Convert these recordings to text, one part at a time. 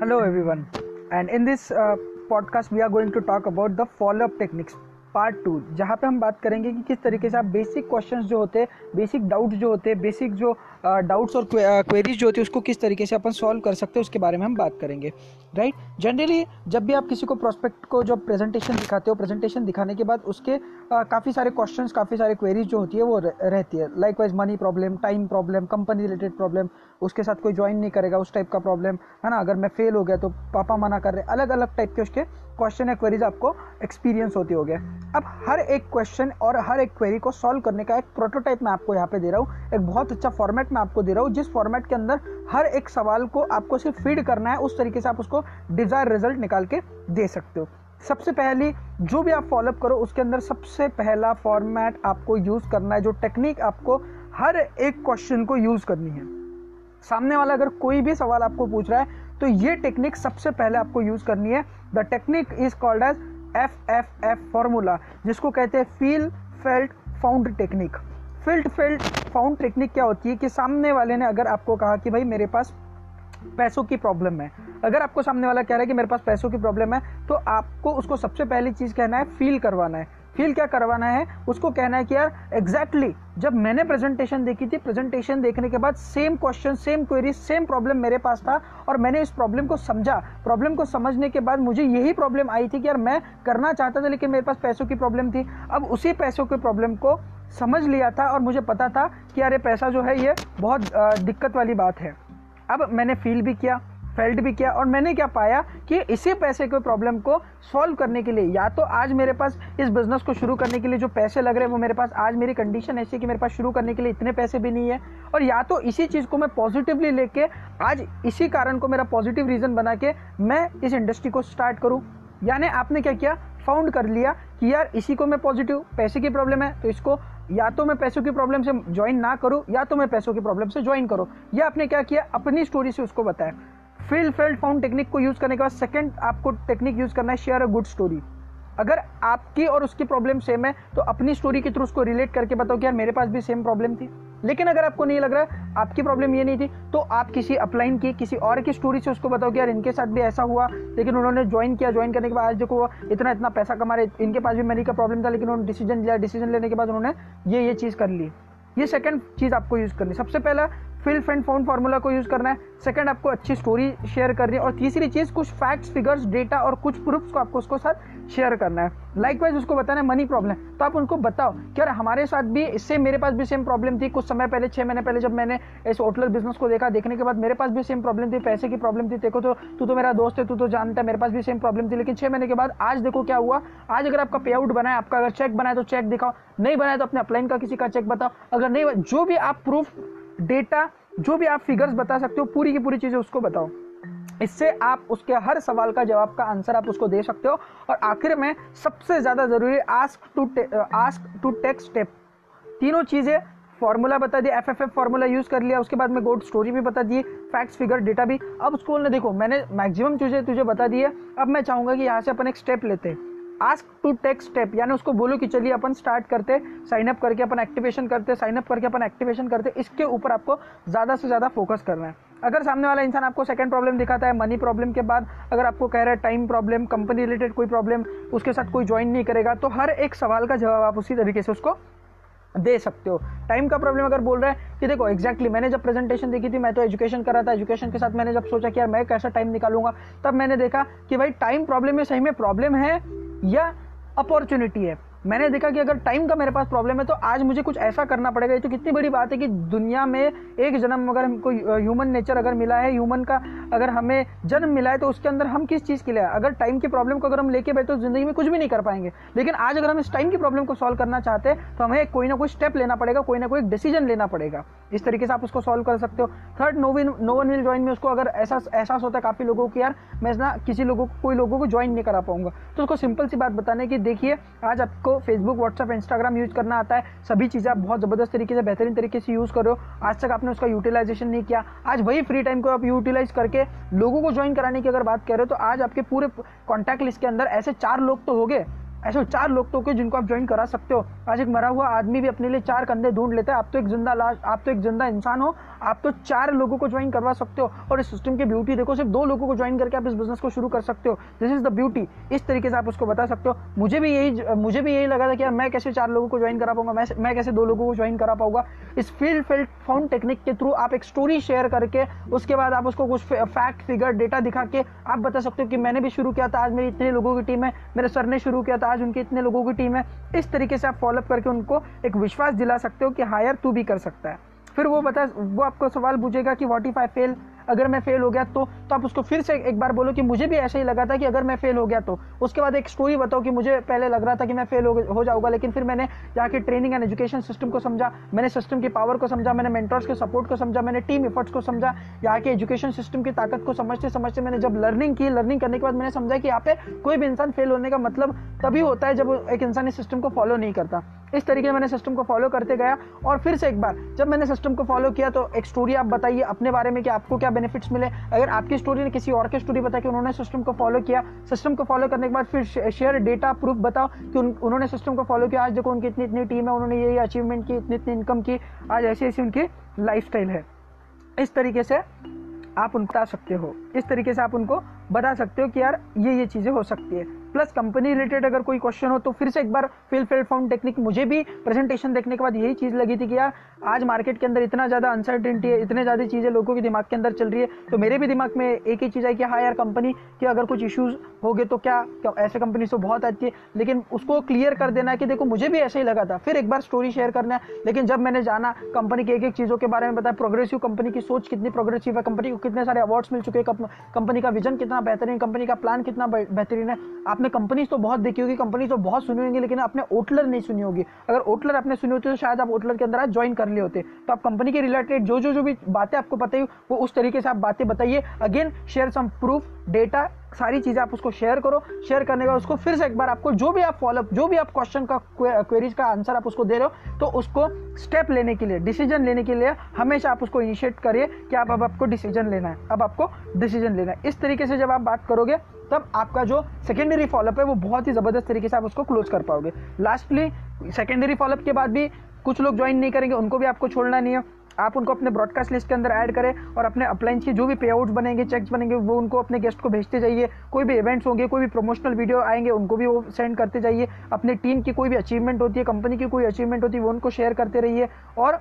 Hello everyone, and in this uh, podcast we are going to talk about the follow-up techniques. Part two जहाँ पे हम बात करेंगे कि किस तरीके से आप बेसिक क्वेश्चंस जो होते हैं बेसिक डाउट्स जो होते हैं बेसिक जो डाउट्स और क्वेरीज जो होती है उसको किस तरीके से अपन सॉल्व कर सकते हैं, उसके बारे में हम बात करेंगे राइट जनरली जब भी आप किसी को प्रोस्पेक्ट को जो प्रेजेंटेशन दिखाते हो प्रेजेंटेशन दिखाने के बाद उसके काफ़ी सारे क्वेश्चन काफ़ी सारे क्वेरीज जो होती है, वो रहती है। Likewise money problem time problem company related problem उसके साथ कोई ज्वाइन नहीं करेगा, उस टाइप का प्रॉब्लम है ना? अगर मैं फेल हो गया तो पापा मना कर रहे अलग अलग टाइप के उसके क्वेश्चन या क्वेरीज आपको एक्सपीरियंस होती हो गया अब हर एक क्वेश्चन और हर एक क्वेरी को सॉल्व करने का एक प्रोटोटाइप मैं आपको यहाँ पे दे रहा हूँ। एक बहुत अच्छा फॉर्मेट मैं आपको दे रहा हूँ, जिस फॉर्मेट के अंदर हर एक सवाल को आपको सिर्फ़ फ़ीड करना है, उस तरीके से आप उसको डिज़ायर रिज़ल्ट निकाल के दे सकते हो। सबसे पहली, जो भी आप फॉलोअप करो, उसके अंदर सबसे पहला फॉर्मेट आपको यूज़ करना है, जो टेक्निक आपको हर एक क्वेश्चन को यूज़ करनी है। सामने वाला अगर कोई भी सवाल आपको पूछ रहा है तो ये टेक्निक सबसे पहले आपको यूज़ करनी है। The technique is called as F F F formula जिसको कहते हैं feel felt found technique feel felt found technique क्या होती है कि सामने वाले ने अगर आपको कहा कि भाई मेरे पास पैसों की प्रॉब्लम है, अगर आपको सामने वाला कह रहा है कि मेरे पास पैसों की प्रॉब्लम है तो आपको उसको सबसे पहली चीज़ कहना है फील करवाना है। फील क्या करवाना है? उसको कहना है कि यार एग्जैक्टली exactly, जब मैंने प्रेजेंटेशन देखी थी प्रेजेंटेशन देखने के बाद same question same query same problem मेरे पास था और मैंने इस प्रॉब्लम को समझा। प्रॉब्लम को समझने के बाद मुझे यही प्रॉब्लम आई थी कि यार मैं करना चाहता था लेकिन मेरे पास पैसों की प्रॉब्लम थी। अब उसी पैसों की प्रॉब्लम को समझ लिया था और मुझे पता था कि यार ये पैसा जो है ये बहुत दिक्कत वाली बात है। अब मैंने फील भी किया। फेल्ट भी किया और मैंने क्या पाया कि इसी पैसे के प्रॉब्लम को सॉल्व करने के लिए, या तो आज मेरे पास इस बिज़नेस को शुरू करने के लिए जो पैसे लग रहे हैं वो मेरे पास, आज मेरी कंडीशन ऐसी है कि मेरे पास शुरू करने के लिए इतने पैसे भी नहीं है, और या तो इसी चीज़ को मैं पॉजिटिवली लेके आज इसी कारण को मेरा पॉजिटिव रीज़न बना के मैं इस इंडस्ट्री को स्टार्ट करूँ। यानी आपने क्या किया? फाउंड कर लिया कि यार इसी को मैं पॉजिटिव पैसे की प्रॉब्लम है तो इसको या तो मैं पैसों की प्रॉब्लम से ज्वाइन ना करूँ, या तो मैं पैसों की प्रॉब्लम से ज्वाइन करूँ। या आपने क्या किया? अपनी स्टोरी से उसको बताया। फ़ील्ड फेल्ड फाउंड टेक्निक को यूज़ करने के बाद सेकंड आपको टेक्निक यूज़ करना है शेयर अ गुड स्टोरी अगर आपकी और उसकी प्रॉब्लम सेम है तो अपनी स्टोरी के थ्रू उसको रिलेट करके बताओ कि यार मेरे पास भी सेम प्रॉब्लम थी. लेकिन अगर आपको नहीं लग रहा आपकी प्रॉब्लम ये नहीं थी तो आप किसी अपलाइन की, किसी और की स्टोरी से उसको बताओ कि यार इनके साथ भी ऐसा हुआ, लेकिन उन्होंने ज्वाइन किया ज्वाइन करने के बाद देखो इतना इतना पैसा कमा रहे, इनके पास भी मनी का प्रॉब्लम था, लेकिन उन्होंने डिसीज़न लिया डिसीज़न लेने के बाद उन्होंने ये ये चीज़ कर ली. ये सेकंड चीज़ आपको यूज़ करनी सबसे पहला फिल फ्रेंड फाउंड फार्मूला को यूज़ करना है। सेकंड आपको अच्छी स्टोरी शेयर करनी है। और तीसरी चीज़, कुछ फैक्ट्स फिगर्स डेटा और कुछ प्रूफ्स को आपको उसको साथ शेयर करना है। लाइक वाइज उसको बताना है मनी प्रॉब्लम तो आप उनको बताओ कि यार, हमारे साथ भी इससे मेरे पास भी सेम प्रॉब्लम थी। कुछ समय पहले, छह महीने पहले जब मैंने इस होटल बिज़नेस को देखा, देखने के बाद मेरे पास भी सेम प्रॉब्लम थी, पैसे की प्रॉब्लम थी। देखो तो तू तो मेरा दोस्त है, तू तो जानता है, मेरे पास भी सेम प्रॉब्लम थी। लेकिन छः महीने के बाद आज देखो क्या हुआ। आज अगर आपका पे आउट बनाए आपका अगर चेक बनाए तो चेक दिखाओ। नहीं बनाए तो अपने अपलाइन का किसी का चेक बताओ। अगर नहीं, जो भी आप प्रूफ डेटा जो भी आप फिगर्स बता सकते हो, पूरी की पूरी चीज़ें उसको बताओ। इससे आप उसके हर सवाल का जवाब का आंसर आप उसको दे सकते हो। और आखिर में सबसे ज़्यादा ज़रूरी ask to ask to take step तीनों चीज़ें फॉर्मूला बता दिया F F F formula use कर लिया, उसके बाद में गोड स्टोरी भी बता दी फैक्ट्स फिगर डेटा भी। अब उसको ने देखो, मैंने मैक्सिमम चीज़ें तुझे बता दी है। अब मैं चाहूँगा कि यहाँ से अपन एक स्टेप लेते। हैं आस्क टू टेक स्टेप यानी उसको बोलो कि चलिए अपन स्टार्ट करते साइन अप करके अपन एक्टिवेशन करते साइन अप करके अपन एक्टिवेशन करते इसके ऊपर आपको ज़्यादा से ज़्यादा फोकस करना है। अगर सामने वाला इंसान आपको सेकंड प्रॉब्लम दिखाता है मनी प्रॉब्लम के बाद अगर आपको कह रहा है टाइम प्रॉब्लम कंपनी रिलेटेड कोई प्रॉब्लम उसके साथ कोई ज्वाइन नहीं करेगा तो हर एक सवाल का जवाब आप उसी तरीके से उसको दे सकते हो। टाइम का प्रॉब्लम अगर बोल रहा है कि देखो एक्जैक्टली exactly, मैंने जब प्रेजेंटेशन देखी थी मैं तो एजुकेशन कर रहा था एजुकेशन के साथ मैंने जब सोचा कि यार मैं कैसा टाइम निकालूँगा तब मैंने देखा कि भाई टाइम प्रॉब्लम में सही में प्रॉब्लम है या अपॉर्चुनिटी है। मैंने देखा कि अगर टाइम का मेरे पास प्रॉब्लम है तो आज मुझे कुछ ऐसा करना पड़ेगा। ये तो कितनी बड़ी बात है कि दुनिया में एक जन्म अगर हमको ह्यूमन नेचर अगर मिला है ह्यूमन का अगर हमें जन्म मिला है तो उसके अंदर हम किस चीज़ के लिए अगर टाइम की प्रॉब्लम को अगर हम लेके बैठे तो ज़िंदगी में कुछ भी नहीं कर पाएँगे। लेकिन आज अगर हम इस टाइम की प्रॉब्लम को सॉल्व करना चाहते हैं तो हमें कोई ना कोई स्टेप लेना पड़ेगा, कोई ना कोई डिसीज़न लेना पड़ेगा। इस तरीके से आप उसको सॉल्व कर सकते हो। Third no win no one will join में उसको अगर ऐसा एहसास होता है काफ़ी लोगों को यार, मैं ना किसी लोगों को, कोई लोगों को ज्वाइन नहीं करा पाऊँगा। तो उसको सिंपल सी बात बताने की, देखिए, आज आपको फेसबुक व्हाट्सअप इंस्टाग्राम यूज़ करना आता है। सभी चीज़ें आप बहुत ज़बरदस्त तरीके से, बेहतरीन तरीके से यूज़ करो। आज तक आपने उसका यूटिलाइजेशन नहीं किया। आज वही फ्री टाइम को आप यूटिलाइज करके लोगों को ज्वाइन कराने की अगर बात करें तो आज आपके पूरे कॉन्टैक्ट लिस्ट के अंदर ऐसे चार लोग तो हो गए ऐसे चार लोग तो के जिनको आप ज्वाइन करा सकते हो। आज एक मरा हुआ आदमी भी अपने लिए चार कंधे ढूंढ लेता है। आप तो एक ज़िंदा लाश, आप तो एक ज़िंदा इंसान हो। आप तो चार लोगों को ज्वाइन करवा सकते हो। और इस सिस्टम की ब्यूटी देखो, सिर्फ़ दो लोगों को ज्वाइन करके आप इस बिज़नेस को शुरू कर सकते हो। दिस इज़ द ब्यूटी इस तरीके से आप उसको बता सकते हो। मुझे भी यही, मुझे भी यही लगा था कि यार मैं कैसे चार लोगों को ज्वाइन करा पाऊँगा, मैं मैं कैसे दो लोगों को ज्वाइन करा पाऊँगा। इस फ़ील्ड फ़ील्ड फाउंड टेक्निक के थ्रू आप एक स्टोरी शेयर करके, उसके बाद आप उसको कुछ फैक्ट फिगर डेटा दिखा के आप बता सकते हो कि मैंने भी शुरू किया था, आज मेरी इतने लोगों की टीम है, मेरे सर ने शुरू किया था आज उनके इतने लोगों की टीम है, इस तरीके से आप फॉलोअप करके उनको एक विश्वास दिला सकते हो कि हायर यार, तू भी कर सकता है। फिर वो बता, वो आपको सवाल पूछेगा कि वॉट इफ़ आई फेल अगर मैं फेल हो गया तो तो आप उसको फिर से एक बार बोलो कि मुझे भी ऐसा ही लगा था कि अगर मैं फेल हो गया तो। उसके बाद एक स्टोरी बताओ कि मुझे पहले लग रहा था कि मैं फेल हो, जाऊँगा लेकिन फिर मैंने जाके ट्रेनिंग एंड एजुकेशन सिस्टम को समझा मैंने सिस्टम की पावर को समझा मैंने मेंटर्स के सपोर्ट को समझा मैंने टीम एफर्ट्स को समझा यहाँ के एजुकेशन सिस्टम की ताकत को समझते समझते मैंने जब लर्निंग की लर्निंग करने के बाद मैंने समझा कि यहाँ पे कोई भी इंसान फेल होने का मतलब तभी होता है जब एक इंसान इस सिस्टम को फॉलो नहीं करता। इस तरीके मैंने सिस्टम को फॉलो करते गया और फिर से एक बार जब मैंने सिस्टम को फॉलो किया तो एक स्टोरी आप बताइए अपने बारे में कि आपको क्या बेनिफिट्स मिले। अगर आपकी स्टोरी ने किसी और की स्टोरी बताया कि उन्होंने सिस्टम को फॉलो किया सिस्टम को फॉलो करने के बाद फिर शेयर डेटा प्रूफ बताओ कि उन, उन्होंने सिस्टम को फॉलो किया। आज देखो उनकी इतनी इतनी टीम है उन्होंने ये अचीवमेंट की इतनी इतनी इनकम की। आज ऐसी ऐसी उनकी लाइफ है। इस तरीके से आप उन बता सकते हो। इस तरीके से आप उनको बता सकते हो कि यार ये ये चीज़ें हो सकती है। प्लस कंपनी रिलेटेड अगर कोई क्वेश्चन हो तो फिर से एक बार फिल फिल फाउंड टेक्निक मुझे भी प्रेजेंटेशन देखने के बाद यही चीज़ लगी थी कि यार आज मार्केट के अंदर इतना ज़्यादा अनसर्टिनिटी है इतने ज़्यादा चीज़ें लोगों के दिमाग के अंदर चल रही है तो मेरे भी दिमाग में एक ही चीज़ आई कि हाँ यार कंपनी के अगर कुछ इश्यूज़ हो गए तो क्या, ऐसे कंपनी तो बहुत आती है लेकिन उसको क्लियर कर देना है कि देखो मुझे भी ऐसे ही लगा था। फिर एक बार स्टोरी शेयर करना है लेकिन जब मैंने जाना कंपनी की एक एक चीज़ों के बारे में बताया प्रोग्रेसिव कंपनी की सोच कितनी प्रोग्रेसिव है कंपनी को कितने सारे अवार्ड्स मिल चुके हैं कंपनी का विजन कितना बेहतरीन कंपनी का प्लान कितना बेहतरीन है आपने कंपनी तो बहुत देखी होगी कंपनी तो बहुत सुनी होगी, लेकिन आपने ओटलर नहीं सुनी होगी। अगर ओटलर आपने सुनी होती तो शायद आप ओटलर के अंदर आज ज्वाइन कर लिए होते। तो आप कंपनी के रिलेटेड जो जो जो भी बातें आपको पता ही वो उस तरीके से आप बातें बताइए। Again share some proof data सारी चीज़ें आप उसको शेयर करो। शेयर करने का उसको फिर से एक बार आपको जो भी आप फॉलोअप जो भी आप क्वेश्चन का क्वेरीज का आंसर आप उसको दे रहे हो तो उसको स्टेप लेने के लिए डिसीज़न लेने के लिए हमेशा आप उसको इनिशिएट करिए कि आप अब आपको डिसीज़न लेना है। अब आपको डिसीज़न लेना है। इस तरीके से जब आप बात करोगे, तब आपका जो सेकेंडरी फॉलोअप है, वो बहुत ही ज़बरदस्त तरीके से आप उसको क्लोज कर पाओगे। लास्टली सेकेंडरी फॉलोअप के बाद भी कुछ लोग ज्वाइन नहीं करेंगे, उनको भी आपको छोड़ना नहीं है। आप उनको अपने ब्रॉडकास्ट लिस्ट के अंदर ऐड करें और अपने अपलाइंस की जो भी पे आउट्स बनेंगे चेक्स बनेंगे, वो उनको अपने गेस्ट को भेजते जाइए। कोई भी इवेंट्स होंगे, कोई भी प्रमोशनल वीडियो आएँगे, उनको भी वो सेंड करते जाइए। अपने टीम की कोई भी अचीवमेंट होती है कंपनी की कोई अचीवमेंट होती है, वो उनको शेयर करते रहिए। और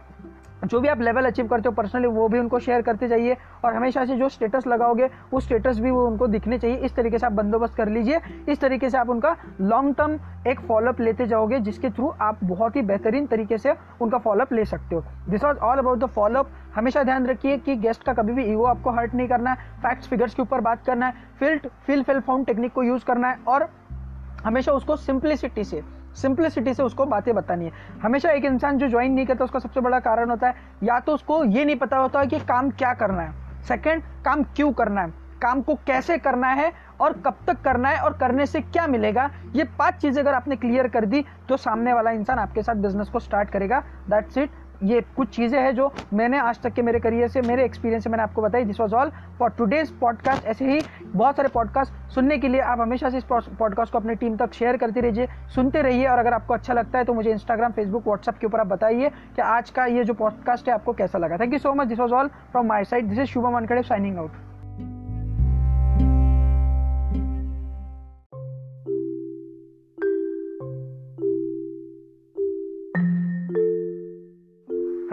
जो भी आप लेवल अचीव करते हो पर्सनली वो भी उनको शेयर करते जाइए और हमेशा से जो स्टेटस लगाओगे, वो स्टेटस भी वो उनको दिखने चाहिए। इस तरीके से आप बंदोबस्त कर लीजिए। इस तरीके से आप उनका लॉन्ग टर्म एक फॉलोअप लेते जाओगे, जिसके थ्रू आप बहुत ही बेहतरीन तरीके से उनका फॉलोअप ले सकते हो। This was all about the follow up हमेशा ध्यान रखिए कि गेस्ट का कभी भी ईगो आपको हर्ट नहीं करना है। फैक्ट्स फिगर्स के ऊपर बात करना है। Feel feel feel found technique को यूज़ करना है और हमेशा उसको सिंप्लिसिटी से सिंप्लिसिटी से उसको बातें बतानी है। हमेशा एक इंसान जो ज्वाइन नहीं करता, उसका सबसे बड़ा कारण होता है, या तो उसको ये नहीं पता होता है कि काम क्या करना है। सेकेंड काम क्यों करना है? काम को कैसे करना है और कब तक करना है और करने से क्या मिलेगा? ये पाँच चीज़ें अगर आपने क्लियर कर दी तो सामने वाला इंसान आपके साथ बिज़नेस को स्टार्ट करेगा। दैट्स इट ये कुछ चीज़ें हैं जो मैंने आज तक के मेरे करियर से, मेरे एक्सपीरियंस से मैंने आपको बताई। This was all for today's podcast ऐसे ही बहुत सारे पॉडकास्ट सुनने के लिए आप हमेशा से इस पॉडकास्ट को अपनी टीम तक शेयर करते रहिए, सुनते रहिए और अगर आपको अच्छा लगता है तो मुझे इंस्टाग्राम फेसबुक व्हाट्सअप के ऊपर आप बताइए कि आज का ये जो पॉडकास्ट है आपको कैसा लगा। Thank you so much this was all from my side this is Shubham Ankhade signing out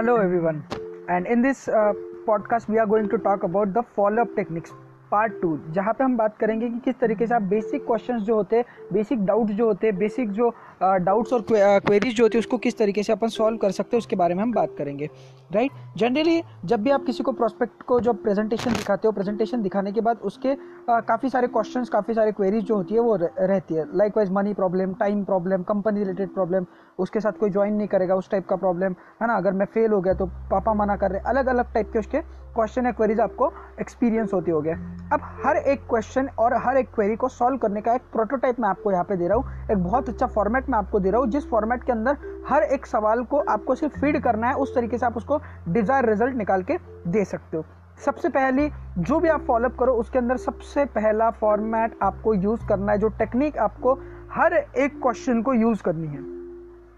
hello everyone. And in this uh, podcast we are going to talk about the follow up techniques part two जहाँ पे हम बात करेंगे कि किस तरीके से आप बेसिक क्वेश्चंस जो होते हैं बेसिक डाउट्स जो होते हैं बेसिक जो डाउट्स और क्वेरीज जो होती है उसको किस तरीके से अपन सॉल्व कर सकते हैं, उसके बारे में हम बात करेंगे राइट right? जनरली जब भी आप किसी को प्रोस्पेक्ट को जब प्रेजेंटेशन दिखाते हो प्रेजेंटेशन दिखाने के बाद उसके काफ़ी सारे क्वेश्चंस काफ़ी सारे क्वेरीज जो होती है, वो रहती है likewise money problem time problem company related problem उसके साथ कोई ज्वाइन नहीं करेगा, उस टाइप का प्रॉब्लम है ना अगर मैं फेल हो गया तो पापा मना कर रहे अलग अलग टाइप के उसके क्वेश्चन या क्वेरीज आपको एक्सपीरियंस होती हो गया अब हर एक क्वेश्चन और हर एक क्वेरी को सॉल्व करने का एक प्रोटोटाइप मैं आपको यहाँ पे दे रहा हूँ। एक बहुत अच्छा फॉर्मेट मैं आपको दे रहा हूँ, जिस फॉर्मेट के अंदर हर एक सवाल को आपको सिर्फ़ फ़ीड करना है, उस तरीके से आप उसको डिज़ायर रिज़ल्ट निकाल के दे सकते हो। सबसे पहली, जो भी आप फॉलोअप करो, उसके अंदर सबसे पहला फॉर्मेट आपको यूज़ करना है, जो टेक्निक आपको हर एक क्वेश्चन को यूज़ करनी है।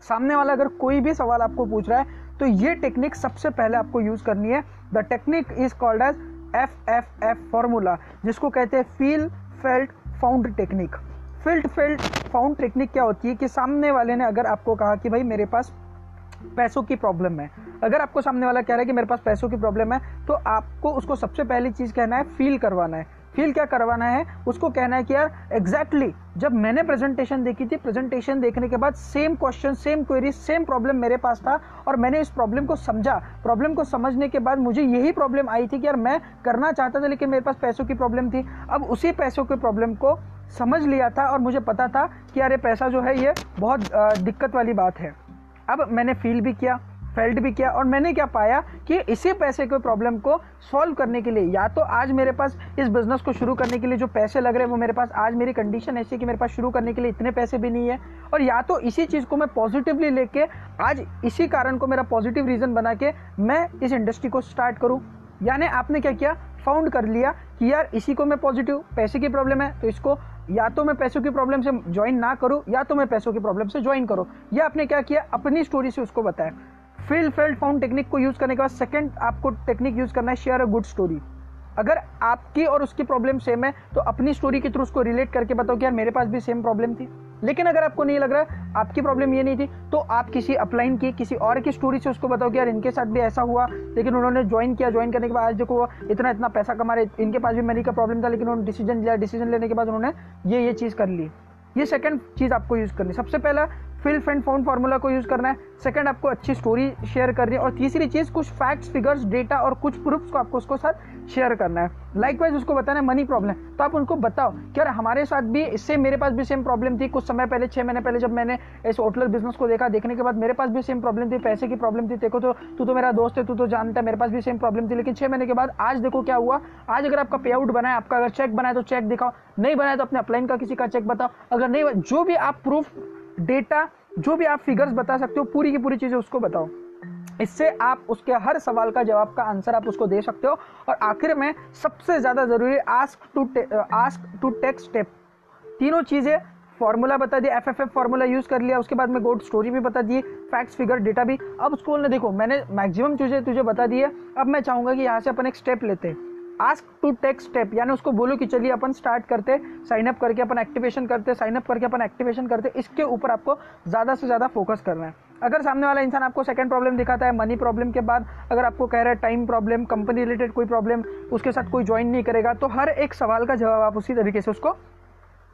सामने वाला अगर कोई भी सवाल आपको पूछ रहा है तो ये टेक्निक सबसे पहले आपको यूज़ करनी है। The technique is called as F F F formula जिसको कहते हैं feel felt found technique feel felt found technique क्या होती है कि सामने वाले ने अगर आपको कहा कि भाई मेरे पास पैसों की प्रॉब्लम है, अगर आपको सामने वाला कह रहा है कि मेरे पास पैसों की प्रॉब्लम है तो आपको उसको सबसे पहली चीज़ कहना है फील करवाना है। फील क्या करवाना है उसको कहना है कि यार एग्जैक्टली exactly, जब मैंने प्रेजेंटेशन देखी थी प्रेजेंटेशन देखने के बाद same question same query same problem मेरे पास था और मैंने इस प्रॉब्लम को समझा। प्रॉब्लम को समझने के बाद मुझे यही प्रॉब्लम आई थी कि यार मैं करना चाहता था लेकिन मेरे पास पैसों की प्रॉब्लम थी। अब उसी पैसों की प्रॉब्लम को समझ लिया था और मुझे पता था कि यार ये पैसा जो है ये बहुत दिक्कत वाली बात है। अब मैंने फील भी किया। फेल्ट भी किया और मैंने क्या पाया कि इसी पैसे के प्रॉब्लम को सॉल्व करने के लिए, या तो आज मेरे पास इस बिज़नेस को शुरू करने के लिए जो पैसे लग रहे हैं वो मेरे पास, आज मेरी कंडीशन ऐसी है कि मेरे पास शुरू करने के लिए इतने पैसे भी नहीं है, और या तो इसी चीज़ को मैं पॉजिटिवली लेके आज इसी कारण को मेरा पॉजिटिव रीज़न बना के मैं इस इंडस्ट्री को स्टार्ट करूँ। यानी आपने क्या किया? फाउंड कर लिया कि यार इसी को मैं पॉजिटिव पैसे की प्रॉब्लम है तो इसको या तो मैं पैसों की प्रॉब्लम से ज्वाइन ना करूँ, या तो मैं पैसों की प्रॉब्लम से ज्वाइन करूँ। या आपने क्या किया? अपनी स्टोरी से उसको बताया। फ़ील्ड फेल्ड फाउंड टेक्निक को यूज़ करने के बाद सेकंड आपको टेक्निक यूज़ करना है शेयर अ गुड स्टोरी अगर आपकी और उसकी प्रॉब्लम सेम है तो अपनी स्टोरी के थ्रू उसको रिलेट करके बताओ कि यार मेरे पास भी सेम प्रॉब्लम थी। लेकिन अगर आपको नहीं लग रहा आपकी प्रॉब्लम ये नहीं थी तो आप किसी अपलाइन की, किसी और की स्टोरी से उसको बताओ कि यार इनके साथ भी ऐसा हुआ, लेकिन उन्होंने ज्वाइन किया ज्वाइन करने के बाद आज देखो इतना इतना पैसा कमा रहे, इनके पास भी मनी का प्रॉब्लम था, लेकिन उन्होंने डिसीज़न लिया डिसीज़न लेने के बाद उन्होंने ये ये चीज़ कर ली। ये सेकंड चीज़ आपको यूज़ करनी। सबसे पहला फिल फ्रेंड फाउंड फार्मूला को यूज़ करना है। सेकंड आपको अच्छी स्टोरी शेयर करनी है। और तीसरी चीज़, कुछ फैक्ट्स फिगर्स डेटा और कुछ प्रूफ्स को आपको उसको साथ शेयर करना है। लाइक वाइज उसको बताना है मनी प्रॉब्लम तो आप उनको बताओ कि यार हमारे साथ भी इससे मेरे पास भी सेम प्रॉब्लम थी। कुछ समय पहले छः महीने पहले जब मैंने इस होटलर बिज़नेस को देखा, देखने के बाद मेरे पास भी सेम प्रॉब्लम थी, पैसे की प्रॉब्लम थी। देखो तो तू तो मेरा दोस्त है, तू तो जानता है, मेरे पास भी सेम प्रॉब्लम थी। लेकिन छः महीने के बाद आज देखो क्या हुआ। आज अगर आपका पे आउट बनाए आपका अगर चेक बनाए तो चेक दिखाओ। नहीं बनाए तो अपने अपलाइन का किसी का चेक बताओ। अगर नहीं, जो भी आप प्रूफ डेटा जो भी आप फिगर्स बता सकते हो, पूरी की पूरी चीज़ें उसको बताओ। इससे आप उसके हर सवाल का जवाब का आंसर आप उसको दे सकते हो और आखिर में सबसे ज़्यादा ज़रूरी ask to ask to take step तीनों चीज़ें फॉर्मूला बता दिया F F F formula use कर लिया, उसके बाद में गोड स्टोरी भी बता दी फैक्ट्स फिगर डेटा भी। अब उसको बोलने देखो, मैंने मैक्सिमम चीज़ें तुझे बता दी है। अब मैं चाहूँगा कि यहाँ से अपन एक स्टेप लेते। हैं आस्क टू टेक स्टेप यानी उसको बोलो कि चलिए अपन स्टार्ट करते साइन अप करके अपन एक्टिवेशन करते साइन अप करके अपन एक्टिवेशन करते इसके ऊपर आपको ज़्यादा से ज़्यादा फोकस करना है। अगर सामने वाला इंसान आपको सेकंड प्रॉब्लम दिखाता है मनी प्रॉब्लम के बाद अगर आपको कह रहा है टाइम प्रॉब्लम कंपनी रिलेटेड कोई प्रॉब्लम उसके साथ कोई ज्वाइन नहीं करेगा तो हर एक सवाल का जवाब आप उसी तरीके से उसको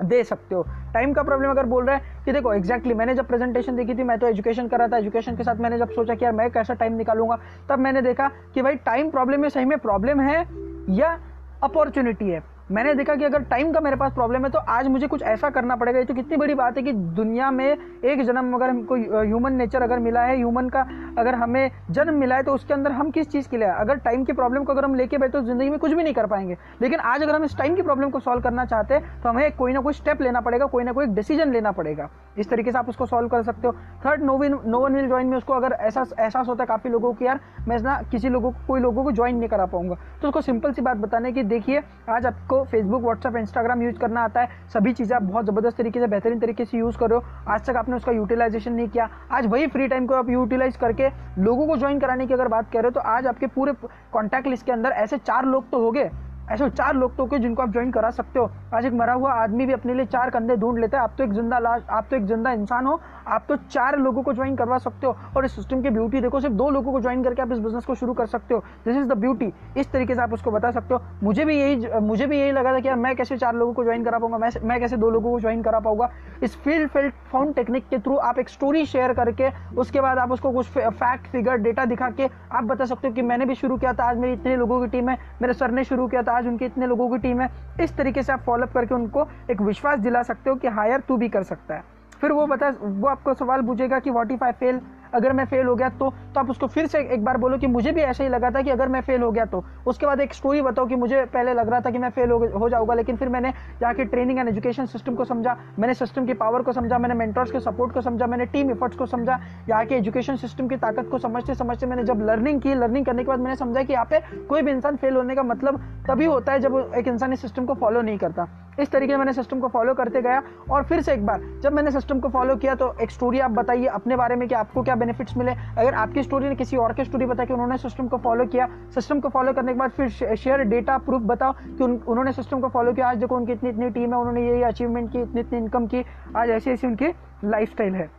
दे सकते हो। टाइम का प्रॉब्लम अगर बोल रहा है कि देखो एक्जैक्टली exactly, मैंने जब प्रेजेंटेशन देखी थी मैं तो एजुकेशन कर रहा था एजुकेशन के साथ मैंने जब सोचा कि यार मैं कैसा टाइम निकालूँगा तब मैंने देखा कि भाई टाइम प्रॉब्लम में सही में प्रॉब्लम है या अपॉर्चुनिटी है। मैंने देखा कि अगर टाइम का मेरे पास प्रॉब्लम है तो आज मुझे कुछ ऐसा करना पड़ेगा। ये तो कितनी बड़ी बात है कि दुनिया में एक जन्म अगर हमको ह्यूमन नेचर अगर मिला है ह्यूमन का अगर हमें जन्म मिला है तो उसके अंदर हम किस चीज़ के लिए अगर टाइम की प्रॉब्लम को अगर हम लेके बैठे तो ज़िंदगी में कुछ भी नहीं कर पाएँगे। लेकिन आज अगर हम इस टाइम की प्रॉब्लम को सॉल्व करना चाहते हैं तो हमें कोई ना कोई स्टेप लेना पड़ेगा, कोई ना कोई डिसीज़न लेना पड़ेगा। इस तरीके से आप उसको सॉल्व कर सकते हो। Third no win no one will join में उसको अगर ऐसा, एहसास होता है काफ़ी लोगों की यार, मैं ना किसी लोगों को, कोई लोगों को ज्वाइन नहीं करा पाऊँगा। तो उसको सिंपल सी बात बताने की, देखिए, आज आपको फेसबुक व्हाट्सअप इंस्टाग्राम यूज़ करना आता है। सभी चीज़ें आप बहुत ज़बरदस्त तरीके से, बेहतरीन तरीके से यूज़ करो। आज तक आपने उसका यूटिलाइजेशन नहीं किया। आज वही फ्री टाइम को आप यूटिलाइज करके लोगों को ज्वाइन कराने की अगर बात करें तो आज आपके पूरे कॉन्टैक्ट लिस्ट के अंदर ऐसे चार लोग तो हो गए ऐसे चार लोग तो के जिनको आप ज्वाइन करा सकते हो। आज एक मरा हुआ आदमी भी अपने लिए चार कंधे ढूंढ लेता है। आप तो एक ज़िंदा लाश, आप तो एक ज़िंदा इंसान हो। आप तो चार लोगों को ज्वाइन करवा सकते हो। और इस सिस्टम की ब्यूटी देखो, सिर्फ़ दो लोगों को ज्वाइन करके आप इस बिज़नेस को शुरू कर सकते हो। दिस इज़ द ब्यूटी इस तरीके से आप उसको बता सकते हो। मुझे भी यही, मुझे भी यही लगा था कि यार मैं कैसे चार लोगों को ज्वाइन करा पाऊँगा, मैं मैं कैसे दो लोगों को ज्वाइन करा पाऊँगा। इस फ़ील्ड फ़ील्ड फाउंड टेक्निक के थ्रू आप एक स्टोरी शेयर करके, उसके बाद आप उसको कुछ फैक्ट फिगर डेटा दिखा के आप बता सकते हो कि मैंने भी शुरू किया था, आज मेरी इतने लोगों की टीम है, मेरे सर ने शुरू किया था। आज उनके इतने लोगों की टीम है, इस तरीके से आप फॉलोअप करके उनको एक विश्वास दिला सकते हो कि हायर तू भी कर सकता है। फिर वो बता, वो आपको सवाल पूछेगा कि वॉट इफ़ आई फेल अगर मैं फेल हो गया तो तो आप उसको फिर से एक बार बोलो कि मुझे भी ऐसा ही लगा था कि अगर मैं फेल हो गया तो। उसके बाद एक स्टोरी बताओ कि मुझे पहले लग रहा था कि मैं फेल हो, जाऊँगा लेकिन फिर मैंने जाके ट्रेनिंग एंड एजुकेशन सिस्टम को समझा मैंने सिस्टम की पावर को समझा मैंने मेंटर्स के सपोर्ट को समझा मैंने टीम एफर्ट्स को समझा यहाँ के एजुकेशन सिस्टम की ताकत को समझते समझते मैंने जब लर्निंग की लर्निंग करने के बाद मैंने समझा कि यहाँ पे कोई भी इंसान फेल होने का मतलब तभी होता है जब एक इंसान इस सिस्टम को फॉलो नहीं करता। इस तरीके मैंने सिस्टम को फॉलो करते गया और फिर से एक बार जब मैंने सिस्टम को फॉलो किया तो एक स्टोरी आप बताइए अपने बारे में कि आपको क्या बेनिफिट्स मिले। अगर आपकी स्टोरी ने किसी और की स्टोरी बताया कि उन्होंने सिस्टम को फॉलो किया सिस्टम को फॉलो करने के बाद फिर शेयर डेटा प्रूफ बताओ कि उन, उन्होंने सिस्टम को फॉलो किया। आज देखो उनकी इतनी इतनी टीम है उन्होंने ये अचीवमेंट की इतनी इतनी इनकम की। आज ऐसी ऐसी उनकी लाइफ है।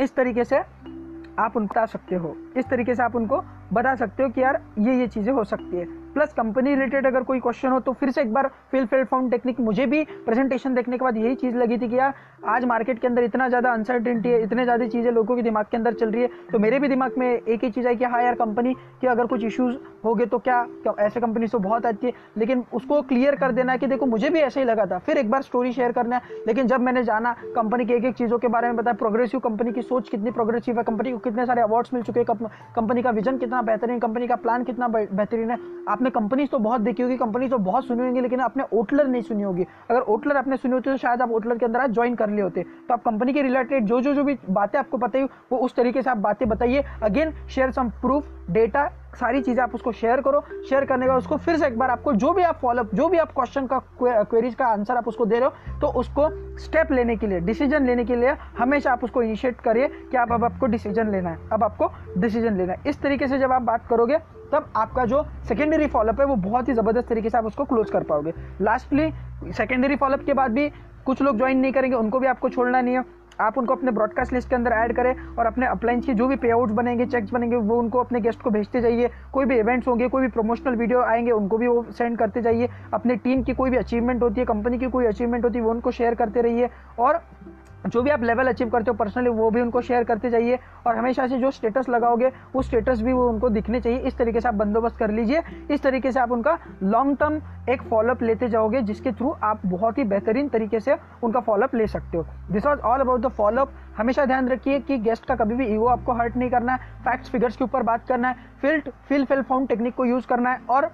इस तरीके से आप उन बता सकते हो। इस तरीके से आप उनको बता सकते हो कि यार ये ये चीज़ें हो सकती है। प्लस कंपनी रिलेटेड अगर कोई क्वेश्चन हो तो फिर से एक बार फिल फिल फाउंड टेक्निक मुझे भी प्रेजेंटेशन देखने के बाद यही चीज़ लगी थी कि यार आज मार्केट के अंदर इतना ज़्यादा अनसर्टेनिटी है इतने ज़्यादा चीज़ें लोगों के दिमाग के अंदर चल रही है तो मेरे भी दिमाग में एक ही चीज़ आई कि हाँ यार कंपनी के अगर कुछ इशूज़ हो गए तो क्या, ऐसे कंपनी से बहुत आती है लेकिन उसको क्लियर कर देना है कि देखो मुझे भी ऐसे ही लगा था। फिर एक बार स्टोरी शेयर करना है लेकिन जब मैंने जाना कंपनी की एक एक चीज़ों के बारे में बताया प्रोग्रेसिव कंपनी की सोच कितनी प्रोग्रेसिव है कंपनी को कितने सारे अवार्ड्स मिल चुके हैं कंपनी का विजन कितना बेहतरीन कंपनी का प्लान कितना बेहतरीन है आपने कंपनी तो बहुत देखी होगी कंपनीज़ तो बहुत सुनी होंगी, लेकिन आपने ओटलर नहीं सुनी होगी। अगर ओटलर आपने सुनी होती तो शायद आप ओटलर के अंदर आज ज्वाइन कर लिए होते। तो आप कंपनी के रिलेटेड जो जो जो भी बातें आपको पता ही वो उस तरीके से आप बातें बताइए। Again share some proof data सारी चीज़ें आप उसको शेयर करो शेयर करने के बाद उसको फिर से एक बार आपको जो भी आप फॉलोअप जो भी आप क्वेश्चन का क्वेरीज का आंसर आप उसको दे रहे हो तो उसको स्टेप लेने के लिए डिसीज़न लेने के लिए हमेशा आप उसको इनिशिएट करिए कि आप अब आपको डिसीज़न लेना है। अब आपको डिसीज़न लेना है। इस तरीके से जब आप बात करोगे, तब आपका जो सेकेंडरी फॉलोअप है, वो बहुत ही ज़बरदस्त तरीके से आप उसको क्लोज कर पाओगे। लास्टली सेकेंडरी फॉलोअप के बाद भी कुछ लोग ज्वाइन नहीं करेंगे, उनको भी आपको छोड़ना नहीं है। आप उनको अपने ब्रॉडकास्ट लिस्ट के अंदर ऐड करें और अपने अपलाइंस के जो भी पे आउट्स बनेंगे चेक्स बनेंगे, वो उनको अपने गेस्ट को भेजते जाइए। कोई भी इवेंट्स होंगे, कोई भी प्रमोशनल वीडियो आएँगे, उनको भी वो सेंड करते जाइए। अपने टीम की कोई भी अचीवमेंट होती है कंपनी की कोई अचीवमेंट होती है, वो उनको शेयर करते रहिए। और जो भी आप लेवल अचीव करते हो पर्सनली वो भी उनको शेयर करते जाइए और हमेशा से जो स्टेटस लगाओगे, वो स्टेटस भी वो उनको दिखने चाहिए। इस तरीके से आप बंदोबस्त कर लीजिए। इस तरीके से आप उनका लॉन्ग टर्म एक फॉलोअप लेते जाओगे, जिसके थ्रू आप बहुत ही बेहतरीन तरीके से उनका फॉलोअप ले सकते हो। This was all about the follow up हमेशा ध्यान रखिए कि गेस्ट का कभी भी ईगो आपको हर्ट नहीं करना है। फैक्ट्स फिगर्स के ऊपर बात करना है। Field fill fill found technique को यूज़ करना है और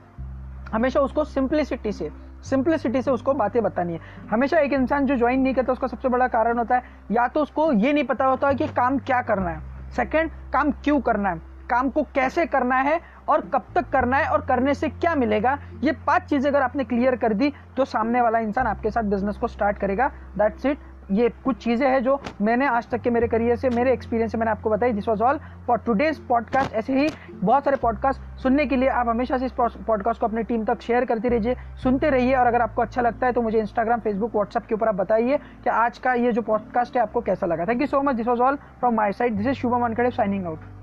हमेशा उसको सिंप्लिसिटी से सिंप्लिसिटी से उसको बातें बतानी है। हमेशा एक इंसान जो ज्वाइन नहीं करता, उसका सबसे बड़ा कारण होता है, या तो उसको ये नहीं पता होता है कि काम क्या करना है। सेकेंड काम क्यों करना है? काम को कैसे करना है और कब तक करना है और करने से क्या मिलेगा? ये पाँच चीज़ें अगर आपने क्लियर कर दी तो सामने वाला इंसान आपके साथ बिज़नेस को स्टार्ट करेगा। दैट्स इट ये कुछ चीज़ें हैं जो मैंने आज तक के मेरे करियर से, मेरे एक्सपीरियंस से मैंने आपको बताई। This was all for today's podcast ऐसे ही बहुत सारे पॉडकास्ट सुनने के लिए आप हमेशा से इस पॉडकास्ट को अपनी टीम तक शेयर करते रहिए, सुनते रहिए और अगर आपको अच्छा लगता है तो मुझे इंस्टाग्राम फेसबुक व्हाट्सअप के ऊपर आप बताइए कि आज का ये जो पॉडकास्ट है आपको कैसा लगा। Thank you so much this was all from my side this is Shubham Ankhade signing out